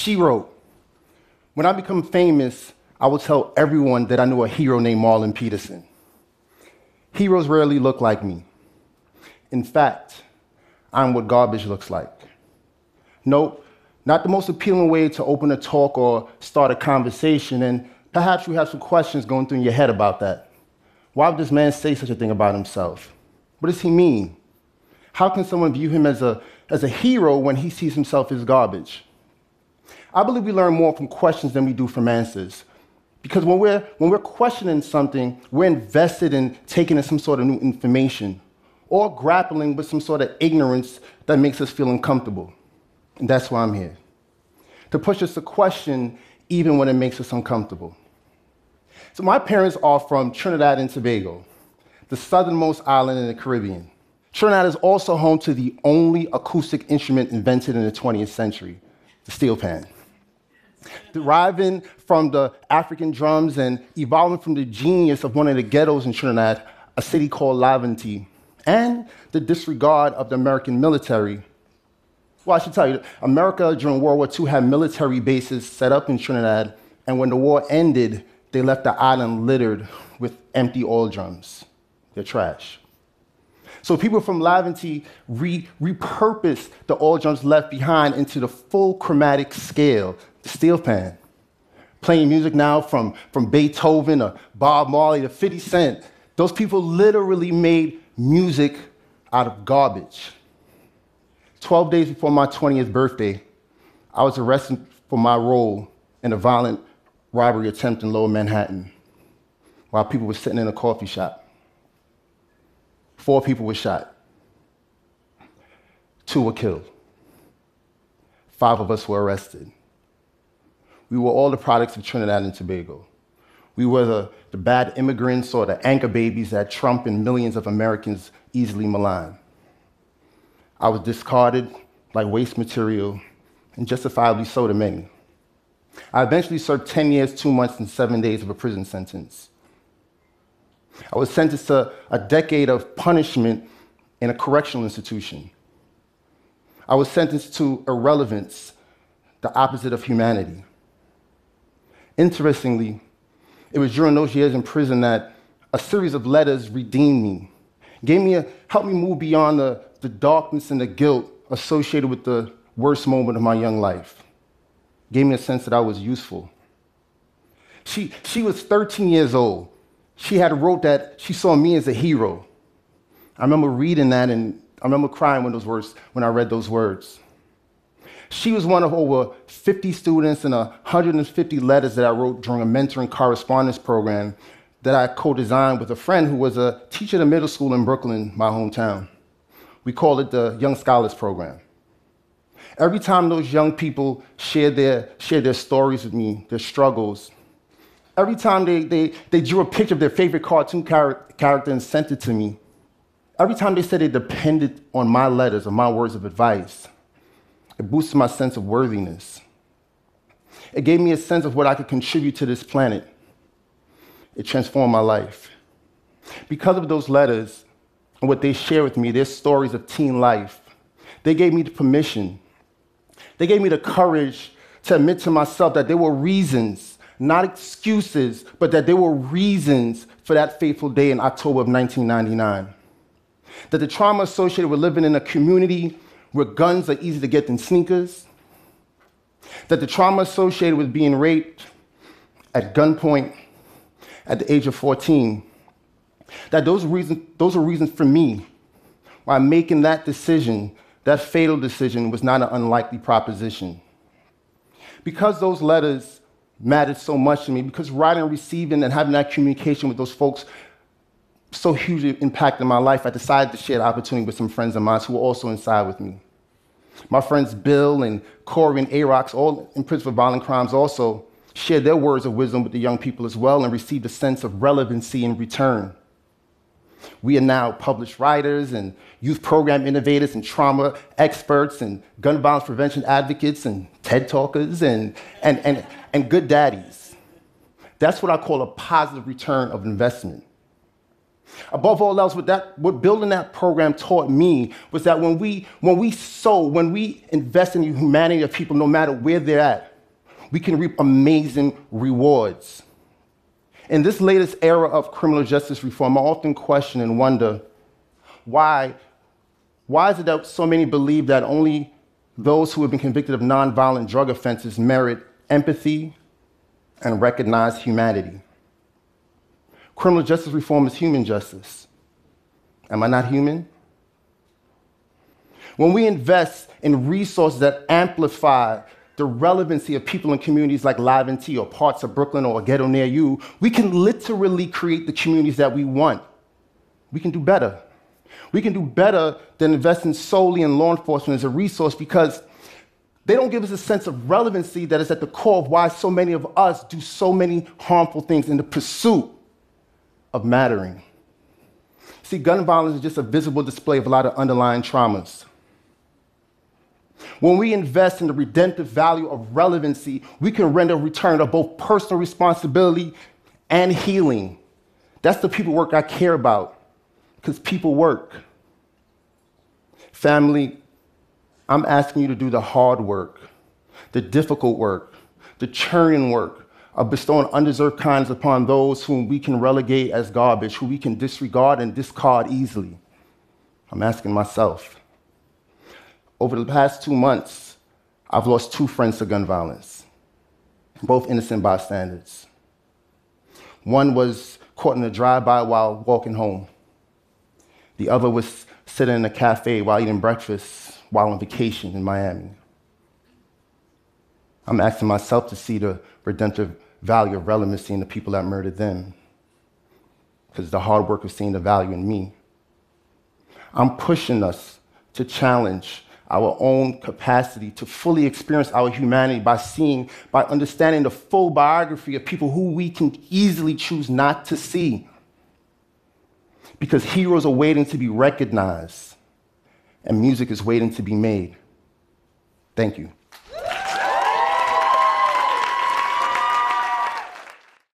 She wrote, When I become famous, I will tell everyone that I knew a hero named Marlon Peterson. Heroes rarely look like me. In fact, I'm what garbage looks like. Nope, not the most appealing way to open a talk or start a conversation, and perhaps you have some questions going through your head about that. Why would this man say such a thing about himself? What does he mean? How can someone view him as a, as a hero when he sees himself as garbage? I believe we learn more from questions than we do from answers. Because when we're, when we're questioning something, we're invested in taking in some sort of new information or grappling with some sort of ignorance that makes us feel uncomfortable. And that's why I'm here to push us to question even when it makes us uncomfortable. So, my parents are from Trinidad and Tobago, the southernmost island in the Caribbean. Trinidad is also home to the only acoustic instrument invented in the 20th century, the steel pan. Deriving from the African drums and evolving from the genius of one of the ghettos in Trinidad, a city called Laventille, and the disregard of the American military. Well, I should tell you, America during World War II had military bases set up in Trinidad, and when the war ended, they left the island littered with empty oil drums. They're trash. So people from Laventille re- repurposed the oil drums left behind into the full chromatic scale, the steel pan. Playing music now from, from Beethoven or Bob Marley to 50 Cent. Those people literally made music out of garbage. 12 days before my 20th birthday, I was arrested for my role in a violent robbery attempt in lower Manhattan while people were sitting in a coffee shop. Four people were shot, two were killed, five of us were arrested. We were all the products of Trinidad and Tobago. We were the, the bad immigrants or the anchor babies that Trump and millions of Americans easily malign. I was discarded like waste material, and justifiably so to many. I eventually served 10 years, two months, and seven days of a prison sentence. I was sentenced to a decade of punishment in a correctional institution. I was sentenced to irrelevance, the opposite of humanity. Interestingly, it was during those years in prison that a series of letters redeemed me, gave me a, helped me move beyond the, the darkness and the guilt associated with the worst moment of my young life, gave me a sense that I was useful. She, she was 13 years old she had wrote that she saw me as a hero. I remember reading that and I remember crying when those words when I read those words. She was one of over 50 students and 150 letters that I wrote during a mentoring correspondence program that I co-designed with a friend who was a teacher at a middle school in Brooklyn, my hometown. We call it the Young Scholars Program. Every time those young people shared their, shared their stories with me, their struggles, every time they, they, they drew a picture of their favorite cartoon char- character and sent it to me, every time they said they depended on my letters or my words of advice, it boosted my sense of worthiness. It gave me a sense of what I could contribute to this planet. It transformed my life. Because of those letters and what they share with me, their stories of teen life, they gave me the permission, they gave me the courage to admit to myself that there were reasons not excuses, but that there were reasons for that fateful day in October of 1999. That the trauma associated with living in a community where guns are easier to get than sneakers, that the trauma associated with being raped at gunpoint at the age of 14, that those, reasons, those are reasons for me why making that decision, that fatal decision, was not an unlikely proposition. Because those letters mattered so much to me because writing and receiving and having that communication with those folks so hugely impacted my life. I decided to share the opportunity with some friends of mine who were also inside with me. My friends Bill and Corey and Arox, all in prison for violent crimes, also shared their words of wisdom with the young people as well and received a sense of relevancy in return. We are now published writers and youth program innovators and trauma experts and gun violence prevention advocates and TED talkers and, and, and, and good daddies. That's what I call a positive return of investment. Above all else, what, that, what building that program taught me was that when we, when we sow, when we invest in the humanity of people, no matter where they're at, we can reap amazing rewards. In this latest era of criminal justice reform, I often question and wonder why, why is it that so many believe that only those who have been convicted of nonviolent drug offenses merit empathy and recognize humanity? Criminal justice reform is human justice. Am I not human? When we invest in resources that amplify the relevancy of people in communities like Laventille or parts of Brooklyn or a ghetto near you, we can literally create the communities that we want. We can do better. We can do better than investing solely in law enforcement as a resource because they don't give us a sense of relevancy that is at the core of why so many of us do so many harmful things in the pursuit of mattering. See, gun violence is just a visible display of a lot of underlying traumas. When we invest in the redemptive value of relevancy, we can render a return of both personal responsibility and healing. That's the people work I care about, because people work. Family, I'm asking you to do the hard work, the difficult work, the churning work of bestowing undeserved kindness upon those whom we can relegate as garbage, who we can disregard and discard easily. I'm asking myself. Over the past two months, I've lost two friends to gun violence, both innocent bystanders. One was caught in a drive-by while walking home. The other was sitting in a cafe while eating breakfast while on vacation in Miami. I'm asking myself to see the redemptive value of relevancy in the people that murdered them, because the hard work of seeing the value in me. I'm pushing us to challenge our own capacity to fully experience our humanity by seeing, by understanding the full biography of people who we can easily choose not to see. Because heroes are waiting to be recognized, and music is waiting to be made. Thank you.